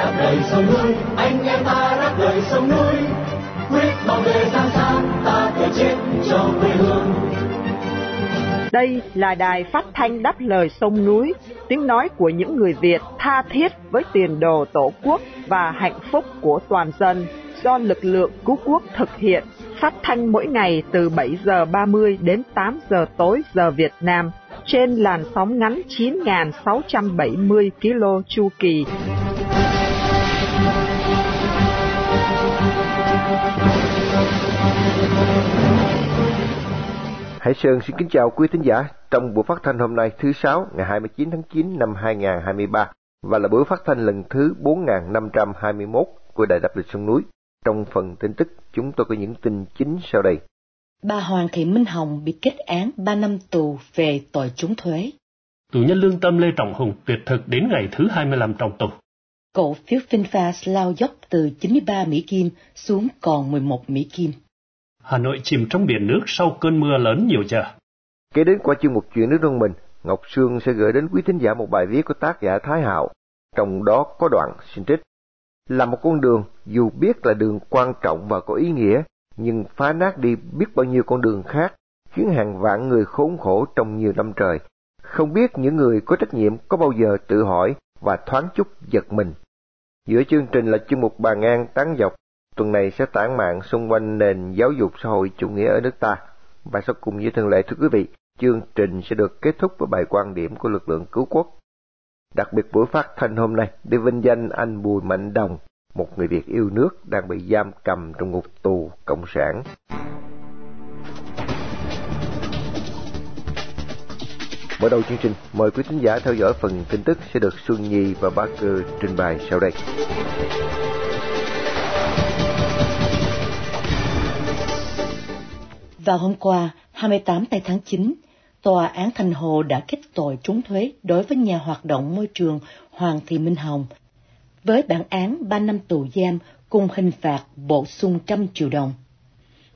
đạp đời sông núi anh em ta đáp đời sông núi. Quyết bảo vệ giang san ta tự chết cho quê hương. Đây là đài phát thanh đáp lời sông núi, tiếng nói của những người Việt tha thiết với tiền đồ tổ quốc và hạnh phúc của toàn dân do lực lượng cứu quốc thực hiện, phát thanh mỗi ngày từ 7 giờ 30 đến 8 giờ tối giờ Việt Nam trên làn sóng ngắn 9.670 km chu kỳ. Hải Sơn xin kính chào quý thính giả trong buổi phát thanh hôm nay thứ Sáu ngày 29 tháng 9 năm 2023 và là buổi phát thanh lần thứ 4521 của Đài Đáp Lịch Sông Núi. Trong phần tin tức, chúng tôi có những tin chính sau đây. Bà Hoàng Thị Minh Hồng bị kết án 3 năm tù về tội trốn thuế. Tù nhân lương tâm Lê Trọng Hùng tuyệt thực đến ngày thứ 25 trong tù. Cổ phiếu FinFast lao dốc từ 93 Mỹ Kim xuống còn 11 Mỹ Kim. Hà Nội chìm trong biển nước sau cơn mưa lớn nhiều giờ. Kế đến qua chương mục chuyện nước trong mình, Ngọc Sương sẽ gửi đến quý thính giả một bài viết của tác giả Thái Hạo, trong đó có đoạn xin trích. Là một con đường, dù biết là đường quan trọng và có ý nghĩa, nhưng phá nát đi biết bao nhiêu con đường khác, khiến hàng vạn người khốn khổ trong nhiều năm trời. Không biết những người có trách nhiệm có bao giờ tự hỏi và thoáng chút giật mình. Giữa chương trình là chương mục bàn ngang tán dọc, tuần này sẽ tản mạng xung quanh nền giáo dục xã hội chủ nghĩa ở nước ta. Và sau cùng như thường lệ thưa quý vị, chương trình sẽ được kết thúc với bài quan điểm của lực lượng cứu quốc. Đặc biệt buổi phát thanh hôm nay để vinh danh anh Bùi Mạnh Đồng, một người Việt yêu nước đang bị giam cầm trong ngục tù cộng sản. Mở đầu chương trình, mời quý thính giả theo dõi phần tin tức sẽ được Xuân Nhi và Bác Cơ trình bày sau đây. Vào hôm qua, 28 tây tháng 9, Tòa án Thành Hồ đã kết tội trốn thuế đối với nhà hoạt động môi trường Hoàng Thị Minh Hồng, với bản án 3 năm tù giam cùng hình phạt bổ sung trăm triệu đồng.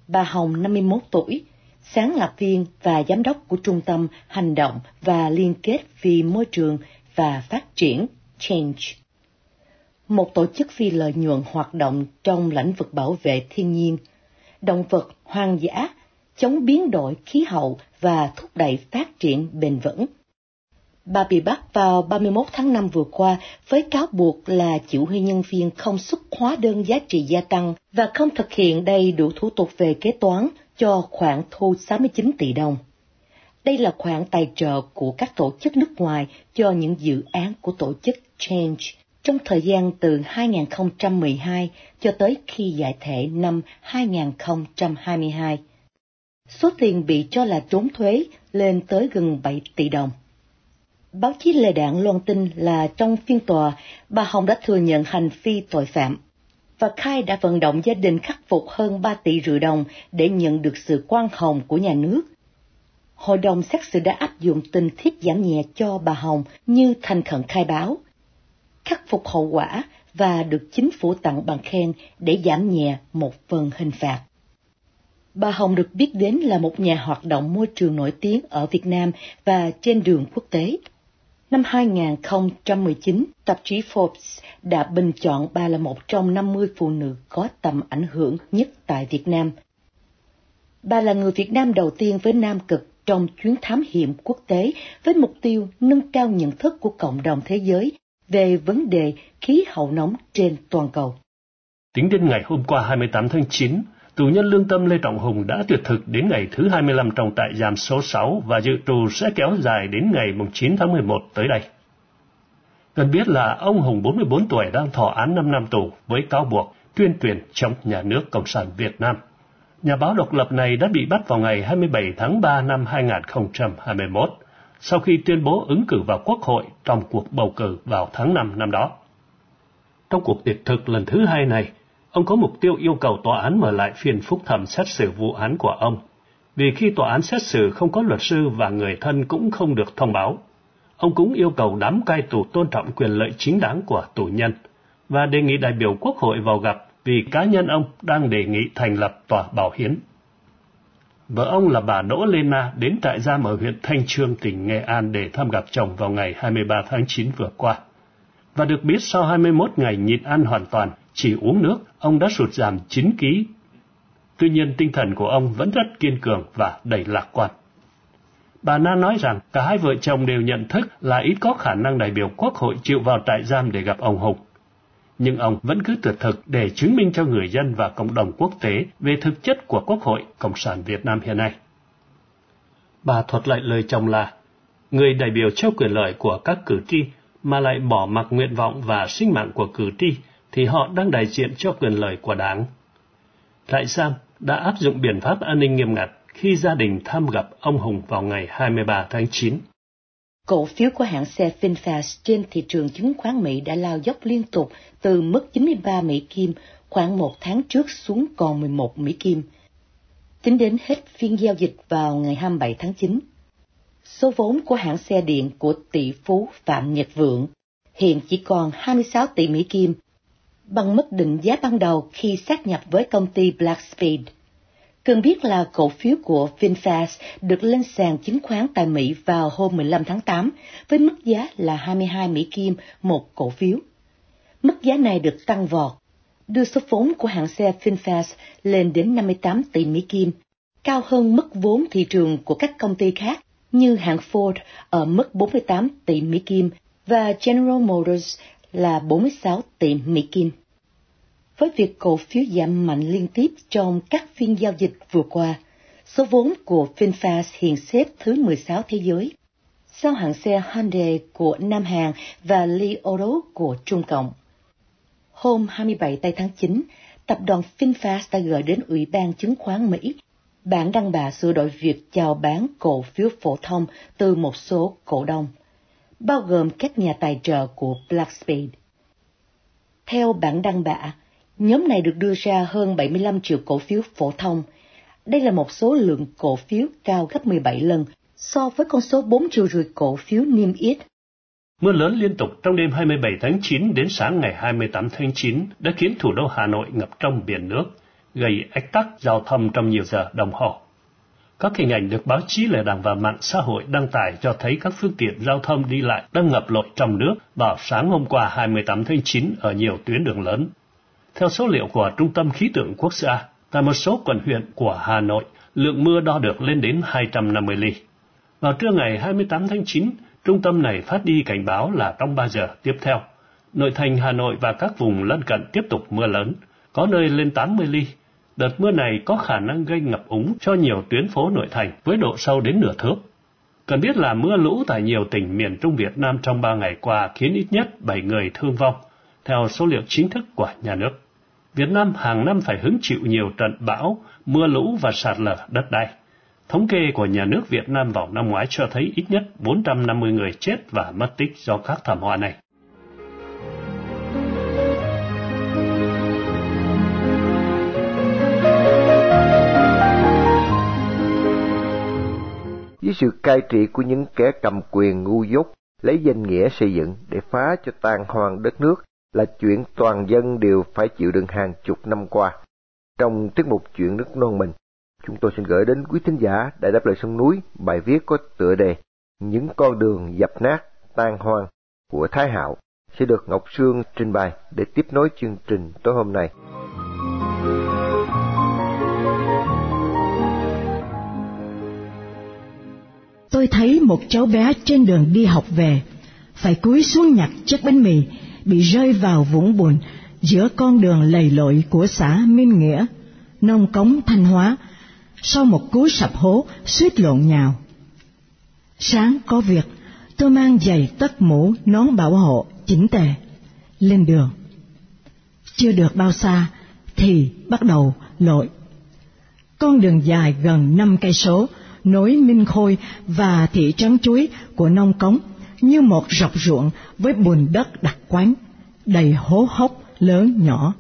Bà Hồng, 51 tuổi, sáng lập viên và giám đốc của Trung tâm Hành động và Liên kết vì Môi trường và Phát triển Change. Một tổ chức phi lợi nhuận hoạt động trong lĩnh vực bảo vệ thiên nhiên, động vật hoang dã chống biến đổi khí hậu và thúc đẩy phát triển bền vững. Bà bị bắt vào 31 tháng 5 vừa qua với cáo buộc là chỉ huy nhân viên không xuất hóa đơn giá trị gia tăng và không thực hiện đầy đủ thủ tục về kế toán cho khoản thu 69 tỷ đồng. Đây là khoản tài trợ của các tổ chức nước ngoài cho những dự án của tổ chức Change trong thời gian từ 2012 cho tới khi giải thể năm 2022 số tiền bị cho là trốn thuế lên tới gần 7 tỷ đồng. Báo chí Lê Đảng loan tin là trong phiên tòa, bà Hồng đã thừa nhận hành vi tội phạm và khai đã vận động gia đình khắc phục hơn 3 tỷ rưỡi đồng để nhận được sự quan hồng của nhà nước. Hội đồng xét xử đã áp dụng tình tiết giảm nhẹ cho bà Hồng như thành khẩn khai báo, khắc phục hậu quả và được chính phủ tặng bằng khen để giảm nhẹ một phần hình phạt. Bà Hồng được biết đến là một nhà hoạt động môi trường nổi tiếng ở Việt Nam và trên đường quốc tế. Năm 2019, tạp chí Forbes đã bình chọn bà là một trong 50 phụ nữ có tầm ảnh hưởng nhất tại Việt Nam. Bà là người Việt Nam đầu tiên với Nam Cực trong chuyến thám hiểm quốc tế với mục tiêu nâng cao nhận thức của cộng đồng thế giới về vấn đề khí hậu nóng trên toàn cầu. Tính đến ngày hôm qua 28 tháng 9, tù nhân lương tâm Lê Trọng Hùng đã tuyệt thực đến ngày thứ 25 trong trại giam số 6 và dự trù sẽ kéo dài đến ngày 9 tháng 11 tới đây. Cần biết là ông Hùng 44 tuổi đang thọ án 5 năm tù với cáo buộc tuyên truyền chống nhà nước Cộng sản Việt Nam. Nhà báo độc lập này đã bị bắt vào ngày 27 tháng 3 năm 2021, sau khi tuyên bố ứng cử vào Quốc hội trong cuộc bầu cử vào tháng 5 năm đó. Trong cuộc tuyệt thực lần thứ hai này, Ông có mục tiêu yêu cầu tòa án mở lại phiên phúc thẩm xét xử vụ án của ông, vì khi tòa án xét xử không có luật sư và người thân cũng không được thông báo. Ông cũng yêu cầu đám cai tù tôn trọng quyền lợi chính đáng của tù nhân và đề nghị đại biểu quốc hội vào gặp vì cá nhân ông đang đề nghị thành lập tòa bảo hiến. Vợ ông là bà Đỗ Lê Na đến trại giam ở huyện Thanh Trương, tỉnh Nghệ An để thăm gặp chồng vào ngày 23 tháng 9 vừa qua. và được biết sau 21 ngày nhịn ăn hoàn toàn, chỉ uống nước, ông đã sụt giảm 9 kg. Tuy nhiên tinh thần của ông vẫn rất kiên cường và đầy lạc quan. Bà Na nói rằng cả hai vợ chồng đều nhận thức là ít có khả năng đại biểu quốc hội chịu vào trại giam để gặp ông Hùng. Nhưng ông vẫn cứ tuyệt thực để chứng minh cho người dân và cộng đồng quốc tế về thực chất của Quốc hội Cộng sản Việt Nam hiện nay. Bà thuật lại lời chồng là, người đại biểu cho quyền lợi của các cử tri mà lại bỏ mặc nguyện vọng và sinh mạng của cử tri thì họ đang đại diện cho quyền lợi của đảng. Trại giam đã áp dụng biện pháp an ninh nghiêm ngặt khi gia đình thăm gặp ông Hùng vào ngày 23 tháng 9. Cổ phiếu của hãng xe VinFast trên thị trường chứng khoán Mỹ đã lao dốc liên tục từ mức 93 Mỹ Kim khoảng một tháng trước xuống còn 11 Mỹ Kim. Tính đến hết phiên giao dịch vào ngày 27 tháng 9, số vốn của hãng xe điện của tỷ phú Phạm Nhật Vượng hiện chỉ còn 26 tỷ Mỹ Kim, bằng mức định giá ban đầu khi sát nhập với công ty Blackspeed. Cần biết là cổ phiếu của VinFast được lên sàn chứng khoán tại Mỹ vào hôm 15 tháng 8 với mức giá là 22 Mỹ Kim một cổ phiếu. Mức giá này được tăng vọt, đưa số vốn của hãng xe VinFast lên đến 58 tỷ Mỹ Kim, cao hơn mức vốn thị trường của các công ty khác như hãng Ford ở mức 48 tỷ Mỹ Kim và General Motors là 46 tỷ Mỹ Kim với việc cổ phiếu giảm mạnh liên tiếp trong các phiên giao dịch vừa qua. Số vốn của VinFast hiện xếp thứ 16 thế giới, sau hãng xe Hyundai của Nam Hàn và Li Auto của Trung Cộng. Hôm 27 tây tháng 9, tập đoàn VinFast đã gửi đến Ủy ban Chứng khoán Mỹ bản đăng bà sửa đổi việc chào bán cổ phiếu phổ thông từ một số cổ đông, bao gồm các nhà tài trợ của Blackspeed. Theo bản đăng bạ, Nhóm này được đưa ra hơn 75 triệu cổ phiếu phổ thông. Đây là một số lượng cổ phiếu cao gấp 17 lần so với con số 4 triệu rưỡi cổ phiếu niêm yết. Mưa lớn liên tục trong đêm 27 tháng 9 đến sáng ngày 28 tháng 9 đã khiến thủ đô Hà Nội ngập trong biển nước, gây ách tắc giao thông trong nhiều giờ đồng hồ. Các hình ảnh được báo chí lệ đảng và mạng xã hội đăng tải cho thấy các phương tiện giao thông đi lại đang ngập lụt trong nước vào sáng hôm qua 28 tháng 9 ở nhiều tuyến đường lớn. Theo số liệu của Trung tâm Khí tượng Quốc gia, tại một số quận huyện của Hà Nội, lượng mưa đo được lên đến 250 ly. Vào trưa ngày 28 tháng 9, trung tâm này phát đi cảnh báo là trong 3 giờ tiếp theo, nội thành Hà Nội và các vùng lân cận tiếp tục mưa lớn, có nơi lên 80 ly. Đợt mưa này có khả năng gây ngập úng cho nhiều tuyến phố nội thành với độ sâu đến nửa thước. Cần biết là mưa lũ tại nhiều tỉnh miền Trung Việt Nam trong 3 ngày qua khiến ít nhất 7 người thương vong, theo số liệu chính thức của nhà nước. Việt Nam hàng năm phải hứng chịu nhiều trận bão, mưa lũ và sạt lở đất đai. Thống kê của nhà nước Việt Nam vào năm ngoái cho thấy ít nhất 450 người chết và mất tích do các thảm họa này. Với sự cai trị của những kẻ cầm quyền ngu dốt, lấy danh nghĩa xây dựng để phá cho tan hoang đất nước, là chuyện toàn dân đều phải chịu đựng hàng chục năm qua. Trong tiết mục chuyện nước non mình, chúng tôi xin gửi đến quý thính giả Đại đáp lời sông núi bài viết có tựa đề Những con đường dập nát, tan hoang của Thái Hạo sẽ được Ngọc Sương trình bày để tiếp nối chương trình tối hôm nay. Tôi thấy một cháu bé trên đường đi học về, phải cúi xuống nhặt chiếc bánh mì bị rơi vào vũng bùn giữa con đường lầy lội của xã Minh Nghĩa, nông cống Thanh Hóa, sau một cú sập hố suýt lộn nhào. Sáng có việc, tôi mang giày tất mũ nón bảo hộ chỉnh tề, lên đường. Chưa được bao xa thì bắt đầu lội. Con đường dài gần năm cây số nối Minh Khôi và thị trấn Chuối của nông cống như một rọc ruộng với bùn đất đặc quánh, đầy hố hốc lớn nhỏ.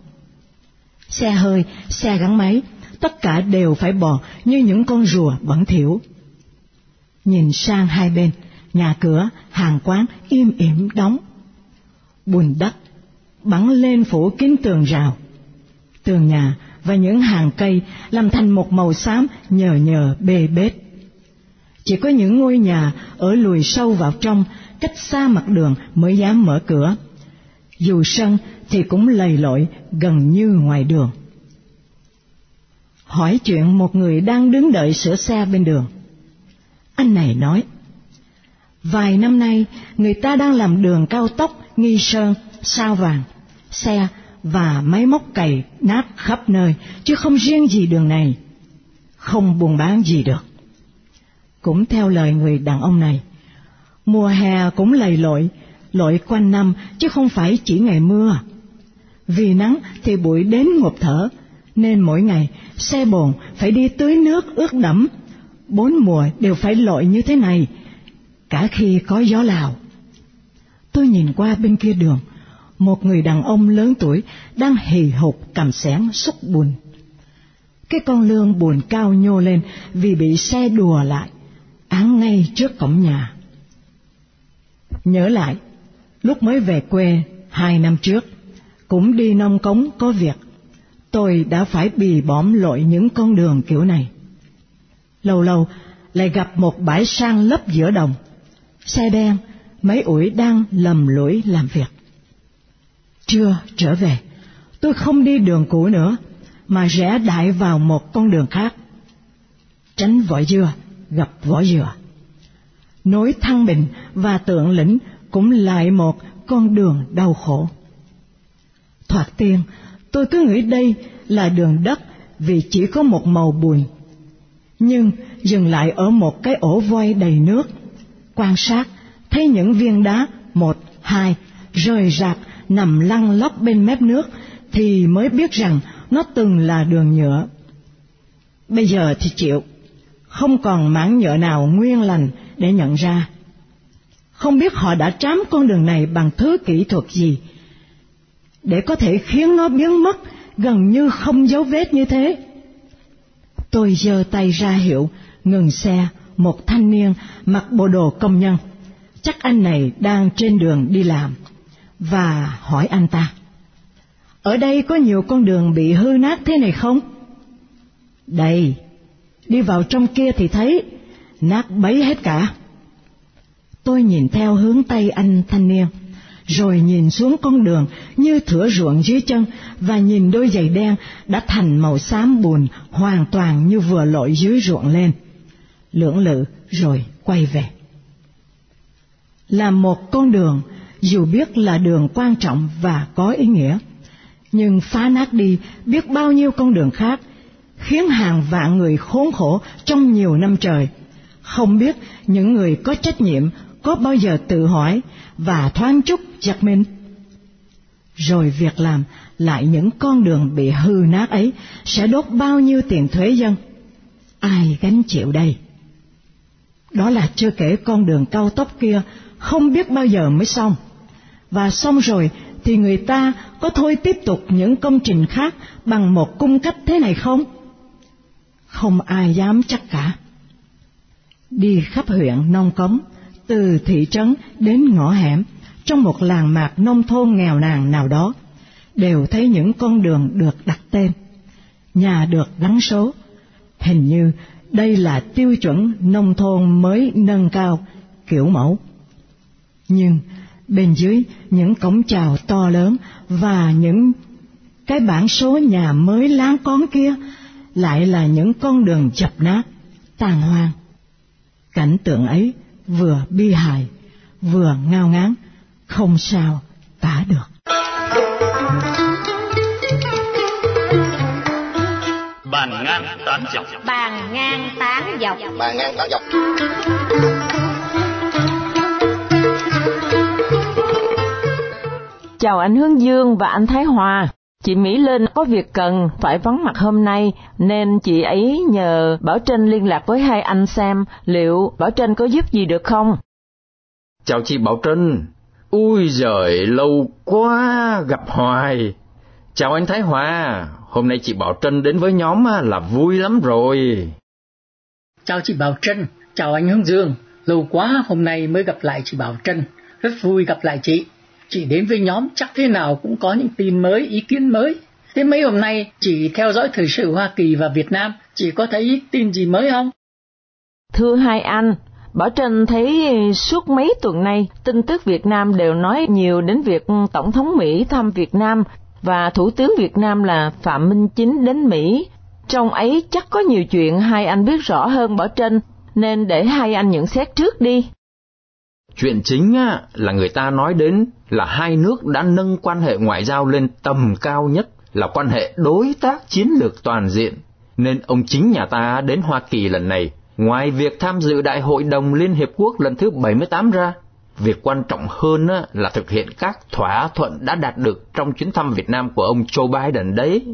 Xe hơi, xe gắn máy, tất cả đều phải bò như những con rùa bẩn thỉu. Nhìn sang hai bên, nhà cửa, hàng quán im ỉm đóng. Bùn đất bắn lên phủ kín tường rào. Tường nhà và những hàng cây làm thành một màu xám nhờ nhờ bê bết. Chỉ có những ngôi nhà ở lùi sâu vào trong cách xa mặt đường mới dám mở cửa. dù sân thì cũng lầy lội gần như ngoài đường. Hỏi chuyện một người đang đứng đợi sửa xe bên đường. Anh này nói, vài năm nay người ta đang làm đường cao tốc nghi sơn, sao vàng, xe và máy móc cày nát khắp nơi, chứ không riêng gì đường này, không buôn bán gì được. Cũng theo lời người đàn ông này, mùa hè cũng lầy lội, lội quanh năm chứ không phải chỉ ngày mưa. Vì nắng thì bụi đến ngộp thở, nên mỗi ngày xe bồn phải đi tưới nước ướt đẫm. Bốn mùa đều phải lội như thế này, cả khi có gió lào. Tôi nhìn qua bên kia đường, một người đàn ông lớn tuổi đang hì hục cầm sẻn xúc bùn. Cái con lương buồn cao nhô lên vì bị xe đùa lại, án ngay trước cổng nhà. Nhớ lại, lúc mới về quê hai năm trước, cũng đi nông cống có việc, tôi đã phải bì bõm lội những con đường kiểu này. Lâu lâu lại gặp một bãi sang lấp giữa đồng, xe đen, mấy ủi đang lầm lũi làm việc. Trưa trở về, tôi không đi đường cũ nữa, mà rẽ đại vào một con đường khác. Tránh vội dưa, gặp vỏ dừa. Nối Thăng Bình và Tượng Lĩnh cũng lại một con đường đau khổ. Thoạt tiên, tôi cứ nghĩ đây là đường đất vì chỉ có một màu bùn. Nhưng dừng lại ở một cái ổ voi đầy nước, quan sát thấy những viên đá một, hai rời rạc nằm lăn lóc bên mép nước thì mới biết rằng nó từng là đường nhựa. Bây giờ thì chịu, không còn mảng nhựa nào nguyên lành để nhận ra. Không biết họ đã trám con đường này bằng thứ kỹ thuật gì, để có thể khiến nó biến mất gần như không dấu vết như thế. Tôi giơ tay ra hiệu, ngừng xe, một thanh niên mặc bộ đồ công nhân. Chắc anh này đang trên đường đi làm, và hỏi anh ta. Ở đây có nhiều con đường bị hư nát thế này không? Đây, đi vào trong kia thì thấy, nát bấy hết cả. Tôi nhìn theo hướng tay anh thanh niên, rồi nhìn xuống con đường như thửa ruộng dưới chân và nhìn đôi giày đen đã thành màu xám buồn hoàn toàn như vừa lội dưới ruộng lên. Lưỡng lự rồi quay về. Là một con đường, dù biết là đường quan trọng và có ý nghĩa, nhưng phá nát đi biết bao nhiêu con đường khác, khiến hàng vạn người khốn khổ trong nhiều năm trời. Không biết những người có trách nhiệm, có bao giờ tự hỏi và thoáng chút giật mình. Rồi việc làm lại những con đường bị hư nát ấy sẽ đốt bao nhiêu tiền thuế dân? Ai gánh chịu đây? Đó là chưa kể con đường cao tốc kia không biết bao giờ mới xong. Và xong rồi thì người ta có thôi tiếp tục những công trình khác bằng một cung cách thế này không? Không ai dám chắc cả. Đi khắp huyện nông cống, từ thị trấn đến ngõ hẻm, trong một làng mạc nông thôn nghèo nàn nào đó, đều thấy những con đường được đặt tên, nhà được gắn số. Hình như đây là tiêu chuẩn nông thôn mới nâng cao, kiểu mẫu. Nhưng bên dưới những cổng chào to lớn và những cái bảng số nhà mới láng con kia lại là những con đường chập nát, tàn hoang. Cảnh tượng ấy vừa bi hài, vừa ngao ngán, không sao tả được. Bàn ngang tán dọc Bàn ngang tán dọc Bàn ngang tán dọc Chào anh Hướng Dương và anh Thái Hòa. Chị Mỹ Linh có việc cần phải vắng mặt hôm nay nên chị ấy nhờ Bảo Trinh liên lạc với hai anh xem liệu Bảo Trinh có giúp gì được không? Chào chị Bảo Trinh. Ui giời, lâu quá gặp hoài. Chào anh Thái Hòa, hôm nay chị Bảo Trinh đến với nhóm là vui lắm rồi. Chào chị Bảo Trinh, chào anh Hướng Dương, lâu quá hôm nay mới gặp lại chị Bảo Trinh, rất vui gặp lại chị. Chị đến với nhóm chắc thế nào cũng có những tin mới, ý kiến mới. Thế mấy hôm nay chị theo dõi thời sự Hoa Kỳ và Việt Nam, chị có thấy tin gì mới không? Thưa hai anh, Bảo Trân thấy suốt mấy tuần nay, tin tức Việt Nam đều nói nhiều đến việc Tổng thống Mỹ thăm Việt Nam và Thủ tướng Việt Nam là Phạm Minh Chính đến Mỹ. Trong ấy chắc có nhiều chuyện hai anh biết rõ hơn Bảo Trân, nên để hai anh nhận xét trước đi. Chuyện chính là người ta nói đến là hai nước đã nâng quan hệ ngoại giao lên tầm cao nhất là quan hệ đối tác chiến lược toàn diện, nên ông chính nhà ta đến Hoa Kỳ lần này, ngoài việc tham dự Đại hội đồng Liên Hiệp Quốc lần thứ 78 ra, việc quan trọng hơn là thực hiện các thỏa thuận đã đạt được trong chuyến thăm Việt Nam của ông Joe Biden đấy.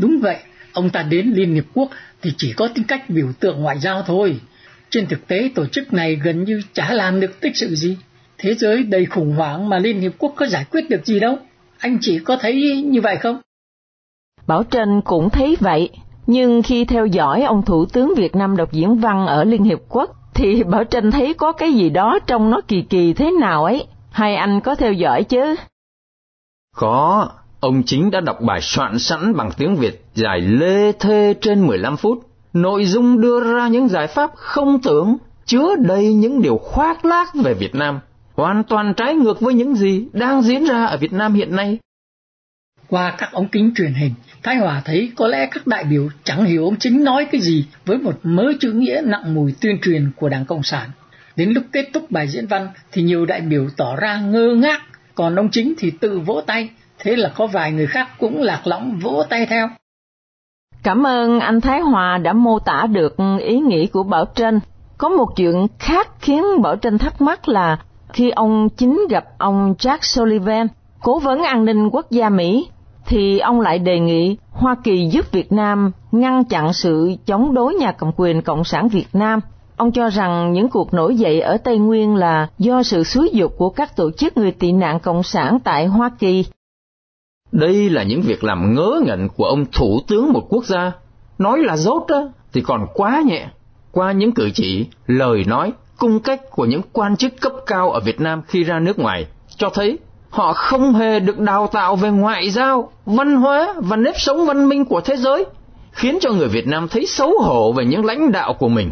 Đúng vậy, ông ta đến Liên Hiệp Quốc thì chỉ có tính cách biểu tượng ngoại giao thôi. Trên thực tế tổ chức này gần như chả làm được tích sự gì. Thế giới đầy khủng hoảng mà Liên Hiệp Quốc có giải quyết được gì đâu. Anh chỉ có thấy như vậy không? Bảo Trân cũng thấy vậy, nhưng khi theo dõi ông Thủ tướng Việt Nam đọc diễn văn ở Liên Hiệp Quốc, thì Bảo Trân thấy có cái gì đó trong nó kỳ kỳ thế nào ấy. Hai anh có theo dõi chứ? Có, ông chính đã đọc bài soạn sẵn bằng tiếng Việt dài lê thê trên 15 phút. Nội dung đưa ra những giải pháp không tưởng, chứa đầy những điều khoác lác về Việt Nam, hoàn toàn trái ngược với những gì đang diễn ra ở Việt Nam hiện nay. Qua các ống kính truyền hình, Thái Hòa thấy có lẽ các đại biểu chẳng hiểu ông chính nói cái gì với một mớ chữ nghĩa nặng mùi tuyên truyền của Đảng Cộng sản. Đến lúc kết thúc bài diễn văn thì nhiều đại biểu tỏ ra ngơ ngác, còn ông chính thì tự vỗ tay, thế là có vài người khác cũng lạc lõng vỗ tay theo. Cảm ơn anh Thái Hòa đã mô tả được ý nghĩ của Bảo Trân. Có một chuyện khác khiến Bảo Trân thắc mắc là khi ông chính gặp ông Jack Sullivan, cố vấn an ninh quốc gia Mỹ, thì ông lại đề nghị Hoa Kỳ giúp Việt Nam ngăn chặn sự chống đối nhà cầm quyền Cộng sản Việt Nam. Ông cho rằng những cuộc nổi dậy ở Tây Nguyên là do sự xúi dục của các tổ chức người tị nạn Cộng sản tại Hoa Kỳ. Đây là những việc làm ngớ ngẩn của ông thủ tướng một quốc gia. Nói là dốt á, thì còn quá nhẹ. Qua những cử chỉ, lời nói, cung cách của những quan chức cấp cao ở Việt Nam khi ra nước ngoài, cho thấy họ không hề được đào tạo về ngoại giao, văn hóa và nếp sống văn minh của thế giới, khiến cho người Việt Nam thấy xấu hổ về những lãnh đạo của mình.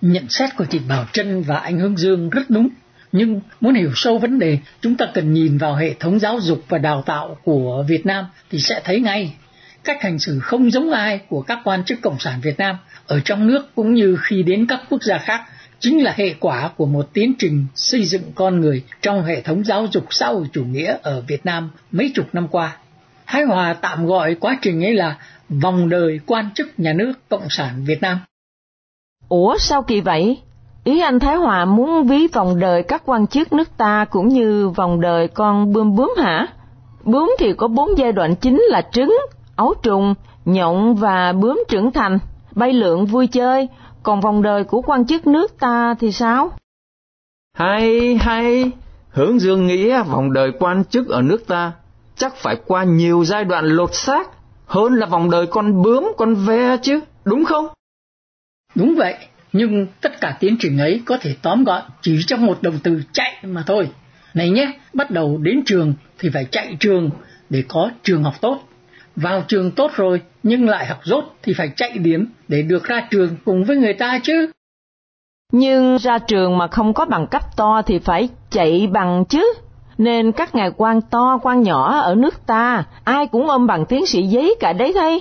Nhận xét của chị Bảo Trân và anh Hương Dương rất đúng, nhưng muốn hiểu sâu vấn đề, chúng ta cần nhìn vào hệ thống giáo dục và đào tạo của Việt Nam thì sẽ thấy ngay cách hành xử không giống ai của các quan chức cộng sản Việt Nam ở trong nước cũng như khi đến các quốc gia khác chính là hệ quả của một tiến trình xây dựng con người trong hệ thống giáo dục xã hội chủ nghĩa ở Việt Nam mấy chục năm qua. Thái Hòa tạm gọi quá trình ấy là vòng đời quan chức nhà nước Cộng sản Việt Nam. Ủa sao kỳ vậy? Ý anh Thái Hòa muốn ví vòng đời các quan chức nước ta cũng như vòng đời con bướm bướm hả? Bướm thì có bốn giai đoạn chính là trứng, ấu trùng, nhộng và bướm trưởng thành, bay lượn vui chơi, còn vòng đời của quan chức nước ta thì sao? Hay, hay, hướng dương nghĩ vòng đời quan chức ở nước ta. Chắc phải qua nhiều giai đoạn lột xác. Hơn là vòng đời con bướm, con ve chứ, đúng không? Đúng vậy, nhưng tất cả tiến trình ấy có thể tóm gọn chỉ trong một đồng từ chạy mà thôi. Này nhé, bắt đầu đến trường thì phải chạy trường để có trường học tốt. Vào trường tốt rồi nhưng lại học dốt thì phải chạy điểm để được ra trường cùng với người ta chứ. Nhưng ra trường mà không có bằng cấp to thì phải chạy bằng chứ. Nên các ngài quan to quan nhỏ ở nước ta, ai cũng ôm bằng tiến sĩ giấy cả đấy thay.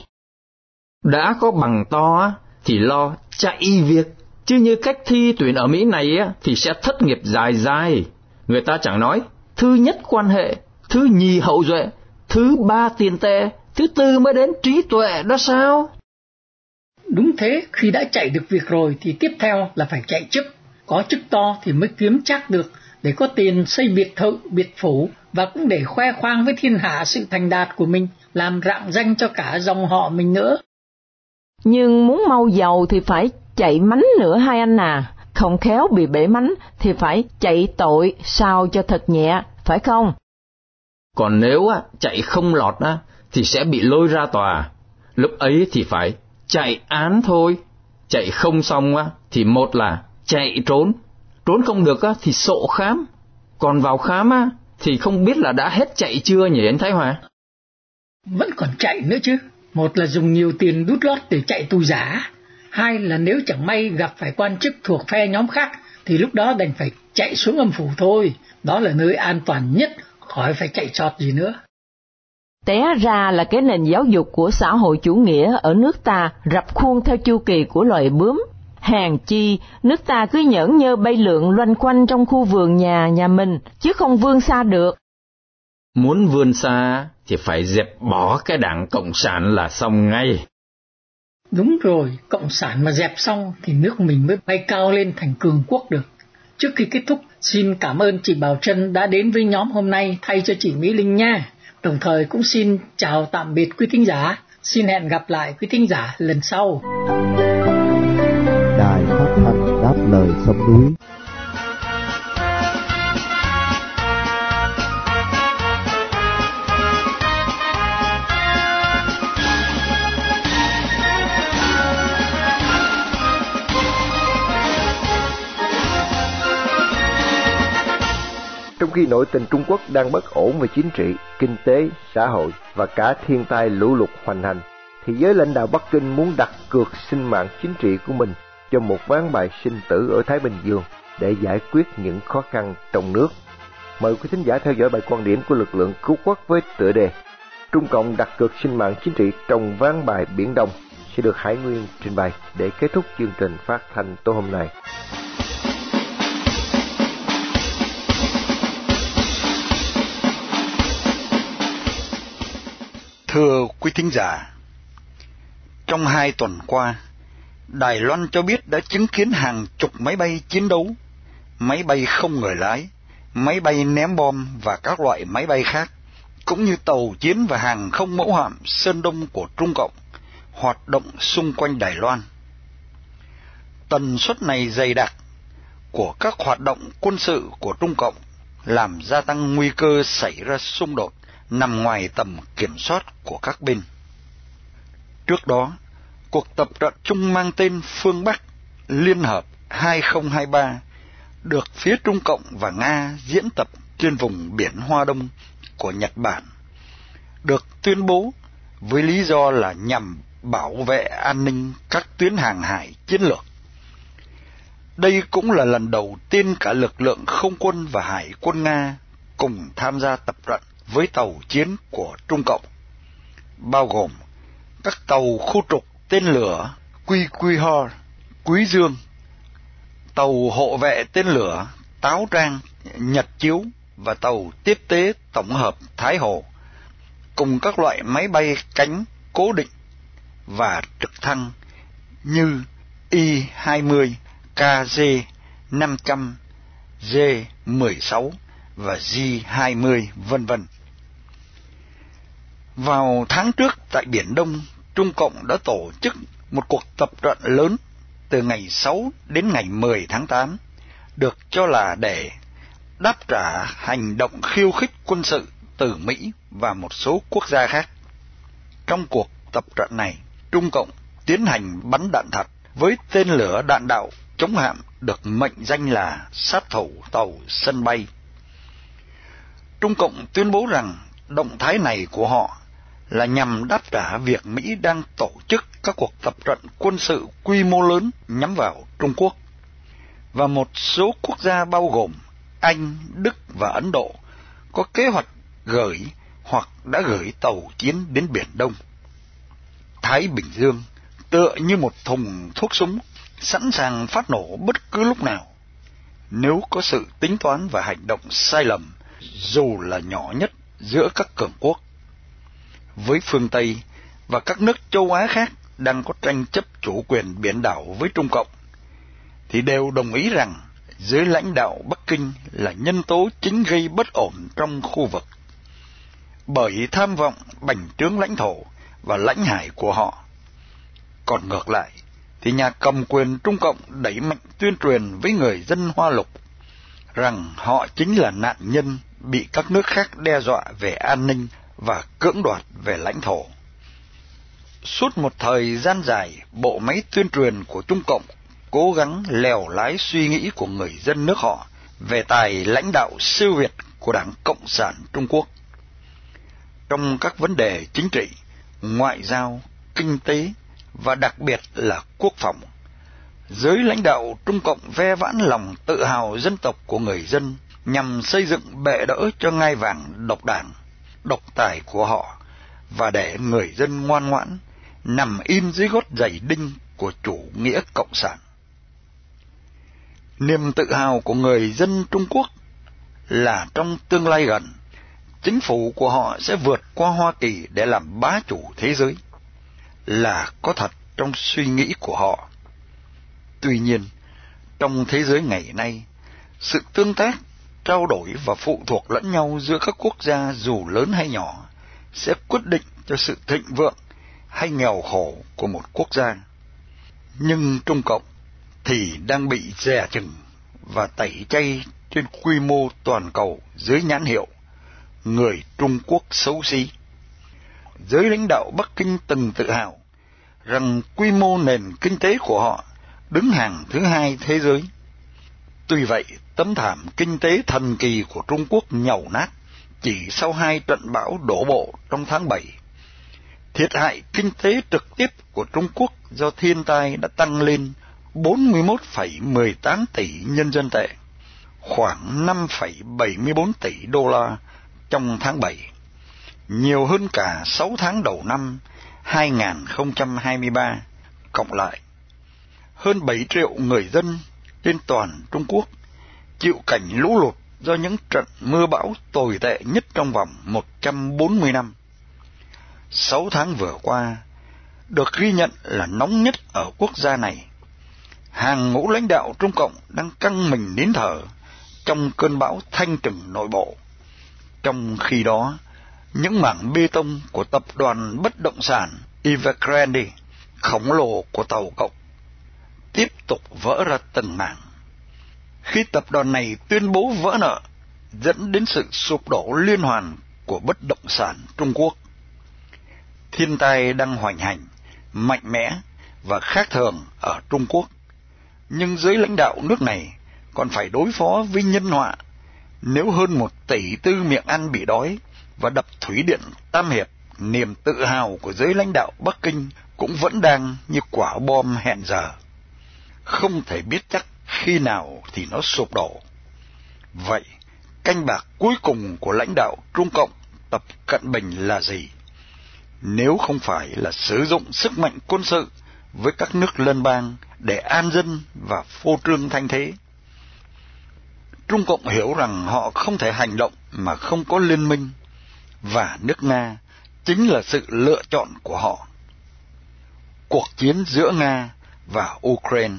Đã có bằng to thì lo chạy việc, chứ như cách thi tuyển ở Mỹ này thì sẽ thất nghiệp dài dài. Người ta chẳng nói, thứ nhất quan hệ, thứ nhì hậu duệ, thứ ba tiền tệ, thứ tư mới đến trí tuệ đó sao? Đúng thế, khi đã chạy được việc rồi thì tiếp theo là phải chạy chức. Có chức to thì mới kiếm chắc được để có tiền xây biệt thự, biệt phủ và cũng để khoe khoang với thiên hạ sự thành đạt của mình, làm rạng danh cho cả dòng họ mình nữa. Nhưng muốn mau giàu thì phải chạy mánh nữa hai anh à, không khéo bị bể mánh thì phải chạy tội sao cho thật nhẹ, phải không? Còn nếu á, chạy không lọt á, thì sẽ bị lôi ra tòa. Lúc ấy thì phải chạy án thôi. Chạy không xong á, thì một là chạy trốn. Trốn không được á, thì sộ khám. Còn vào khám á, thì không biết là đã hết chạy chưa nhỉ anh Thái Hòa? Vẫn còn chạy nữa chứ. Một là dùng nhiều tiền đút lót để chạy tù giả. Hai là nếu chẳng may gặp phải quan chức thuộc phe nhóm khác thì lúc đó đành phải chạy xuống âm phủ thôi. Đó là nơi an toàn nhất, khỏi phải chạy trọt gì nữa. Té ra là cái nền giáo dục của xã hội chủ nghĩa ở nước ta rập khuôn theo chu kỳ của loài bướm. Hàng chi, nước ta cứ nhẫn nhơ bay lượn loanh quanh trong khu vườn nhà nhà mình, chứ không vươn xa được. Muốn vươn xa thì phải dẹp bỏ cái đảng Cộng sản là xong ngay. Đúng rồi, Cộng sản mà dẹp xong thì nước mình mới bay cao lên thành cường quốc được. Trước khi kết thúc, xin cảm ơn chị Bảo Trân đã đến với nhóm hôm nay thay cho chị Mỹ Linh nha. Đồng thời cũng xin chào tạm biệt quý thính giả. Xin hẹn gặp lại quý thính giả lần sau. Đài phát thanh đáp lời sông núi Trong khi nội tình Trung Quốc đang bất ổn về chính trị, kinh tế, xã hội và cả thiên tai lũ lụt hoành hành, thì giới lãnh đạo Bắc Kinh muốn đặt cược sinh mạng chính trị của mình cho một ván bài sinh tử ở Thái Bình Dương để giải quyết những khó khăn trong nước. Mời quý thính giả theo dõi bài quan điểm của lực lượng cứu quốc với tựa đề Trung Cộng đặt cược sinh mạng chính trị trong ván bài Biển Đông sẽ được Hải Nguyên trình bày để kết thúc chương trình phát thanh tối hôm nay. Thưa quý thính giả, trong hai tuần qua, Đài Loan cho biết đã chứng kiến hàng chục máy bay chiến đấu, máy bay không người lái, máy bay ném bom và các loại máy bay khác, cũng như tàu chiến và hàng không mẫu hạm Sơn Đông của Trung Cộng hoạt động xung quanh Đài Loan. Tần suất này dày đặc của các hoạt động quân sự của Trung Cộng làm gia tăng nguy cơ xảy ra xung đột nằm ngoài tầm kiểm soát của các bên. Trước đó, cuộc tập trận chung mang tên Phương Bắc Liên Hợp 2023 được phía Trung Cộng và Nga diễn tập trên vùng biển Hoa Đông của Nhật Bản, được tuyên bố với lý do là nhằm bảo vệ an ninh các tuyến hàng hải chiến lược. Đây cũng là lần đầu tiên cả lực lượng không quân và hải quân Nga cùng tham gia tập trận với tàu chiến của Trung Cộng, bao gồm các tàu khu trục tên lửa Quy Quy Ho, Quý Dương, tàu hộ vệ tên lửa Táo Trang, Nhật Chiếu và tàu tiếp tế tổng hợp Thái Hồ, cùng các loại máy bay cánh cố định và trực thăng như Y-20, KZ-500, J-16 và J-20 vân vân. Vào tháng trước tại Biển Đông, Trung Cộng đã tổ chức một cuộc tập trận lớn từ ngày 6 đến ngày 10 tháng 8, được cho là để đáp trả hành động khiêu khích quân sự từ Mỹ và một số quốc gia khác. Trong cuộc tập trận này, Trung Cộng tiến hành bắn đạn thật với tên lửa đạn đạo chống hạm được mệnh danh là sát thủ tàu sân bay. Trung Cộng tuyên bố rằng động thái này của họ là nhằm đáp trả việc Mỹ đang tổ chức các cuộc tập trận quân sự quy mô lớn nhắm vào Trung Quốc. Và một số quốc gia bao gồm Anh, Đức và Ấn Độ có kế hoạch gửi hoặc đã gửi tàu chiến đến Biển Đông. Thái Bình Dương tựa như một thùng thuốc súng sẵn sàng phát nổ bất cứ lúc nào. Nếu có sự tính toán và hành động sai lầm, dù là nhỏ nhất giữa các cường quốc, với phương Tây và các nước châu Á khác đang có tranh chấp chủ quyền biển đảo với Trung Cộng, thì đều đồng ý rằng dưới lãnh đạo Bắc Kinh là nhân tố chính gây bất ổn trong khu vực. Bởi tham vọng bành trướng lãnh thổ và lãnh hải của họ. Còn ngược lại, thì nhà cầm quyền Trung Cộng đẩy mạnh tuyên truyền với người dân Hoa Lục rằng họ chính là nạn nhân bị các nước khác đe dọa về an ninh và cưỡng đoạt về lãnh thổ. Suốt một thời gian dài, bộ máy tuyên truyền của Trung Cộng cố gắng lèo lái suy nghĩ của người dân nước họ về tài lãnh đạo siêu việt của Đảng Cộng sản Trung Quốc. Trong các vấn đề chính trị, ngoại giao, kinh tế, và đặc biệt là quốc phòng. Giới lãnh đạo Trung Cộng ve vãn lòng tự hào dân tộc của người dân nhằm xây dựng bệ đỡ cho ngai vàng độc đảng, độc tài của họ và để người dân ngoan ngoãn nằm im dưới gót giày đinh của chủ nghĩa cộng sản. Niềm tự hào của người dân Trung Quốc là trong tương lai gần, chính phủ của họ sẽ vượt qua Hoa Kỳ để làm bá chủ thế giới, là có thật trong suy nghĩ của họ. Tuy nhiên, trong thế giới ngày nay, sự tương tác, trao đổi và phụ thuộc lẫn nhau giữa các quốc gia dù lớn hay nhỏ sẽ quyết định cho sự thịnh vượng hay nghèo khổ của một quốc gia. Nhưng Trung Cộng thì đang bị dè chừng và tẩy chay trên quy mô toàn cầu dưới nhãn hiệu người Trung Quốc xấu xí. Giới lãnh đạo Bắc Kinh từng tự hào rằng quy mô nền kinh tế của họ đứng hàng thứ hai thế giới. Tuy vậy, tấm thảm kinh tế thần kỳ của Trung Quốc nhầu nát chỉ sau hai trận bão đổ bộ trong tháng 7. Thiệt hại kinh tế trực tiếp của Trung Quốc do thiên tai đã tăng lên 41,18 tỷ nhân dân tệ, khoảng 5,74 tỷ đô la trong tháng 7, nhiều hơn cả 6 tháng đầu năm 2023 cộng lại. Hơn 7 triệu người dân trên toàn Trung Quốc chịu cảnh lũ lụt do những trận mưa bão tồi tệ nhất trong vòng 140 năm. sáu tháng vừa qua được ghi nhận là nóng nhất ở quốc gia này. Hàng ngũ lãnh đạo Trung Cộng đang căng mình nín thở trong cơn bão thanh trừng nội bộ. Trong khi đó, những mảng bê tông của tập đoàn bất động sản Evergrande khổng lồ của Tàu Cộng tiếp tục vỡ ra từng mảng. Khi tập đoàn này tuyên bố vỡ nợ, dẫn đến sự sụp đổ liên hoàn của bất động sản Trung Quốc. Thiên tai đang hoành hành, mạnh mẽ và khác thường ở Trung Quốc, nhưng giới lãnh đạo nước này còn phải đối phó với nhân họa nếu hơn một tỷ tư miệng ăn bị đói và đập thủy điện Tam Hiệp, niềm tự hào của giới lãnh đạo Bắc Kinh cũng vẫn đang như quả bom hẹn giờ. Không thể biết chắc khi nào thì nó sụp đổ. Vậy, canh bạc cuối cùng của lãnh đạo Trung Cộng Tập Cận Bình là gì? Nếu không phải là sử dụng sức mạnh quân sự với các nước lân bang để an dân và phô trương thanh thế. Trung Cộng hiểu rằng họ không thể hành động mà không có liên minh, và nước Nga chính là sự lựa chọn của họ. Cuộc chiến giữa Nga và Ukraine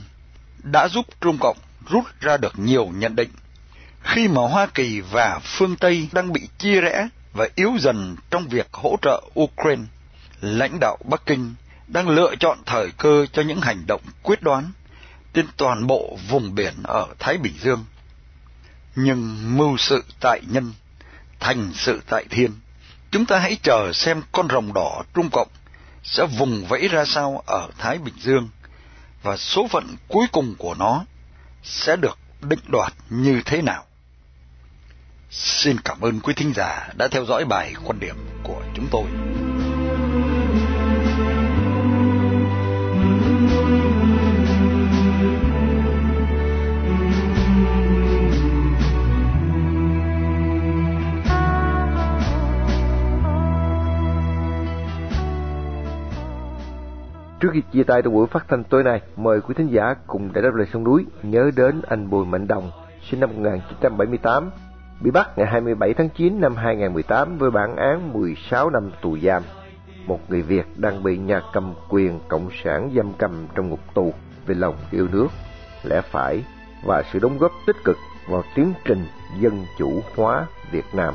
đã giúp Trung Cộng rút ra được nhiều nhận định. Khi mà Hoa Kỳ và phương Tây đang bị chia rẽ và yếu dần trong việc hỗ trợ Ukraine, lãnh đạo Bắc Kinh đang lựa chọn thời cơ cho những hành động quyết đoán trên toàn bộ vùng biển ở Thái Bình Dương. Nhưng mưu sự tại nhân, thành sự tại thiên. Chúng ta hãy chờ xem con rồng đỏ Trung Cộng sẽ vùng vẫy ra sao ở Thái Bình Dương và số phận cuối cùng của nó sẽ được định đoạt như thế nào. Xin cảm ơn quý thính giả đã theo dõi bài quan điểm của chúng tôi. Trước khi chia tay trong buổi phát thanh tối nay, mời quý thính giả cùng để đáp lời sông núi nhớ đến anh Bùi Mạnh Đồng, sinh năm 1978, bị bắt ngày 27 tháng 9 năm 2018 với bản án 16 năm tù giam. Một người Việt đang bị nhà cầm quyền cộng sản giam cầm trong ngục tù vì lòng yêu nước, lẽ phải và sự đóng góp tích cực vào tiến trình dân chủ hóa Việt Nam.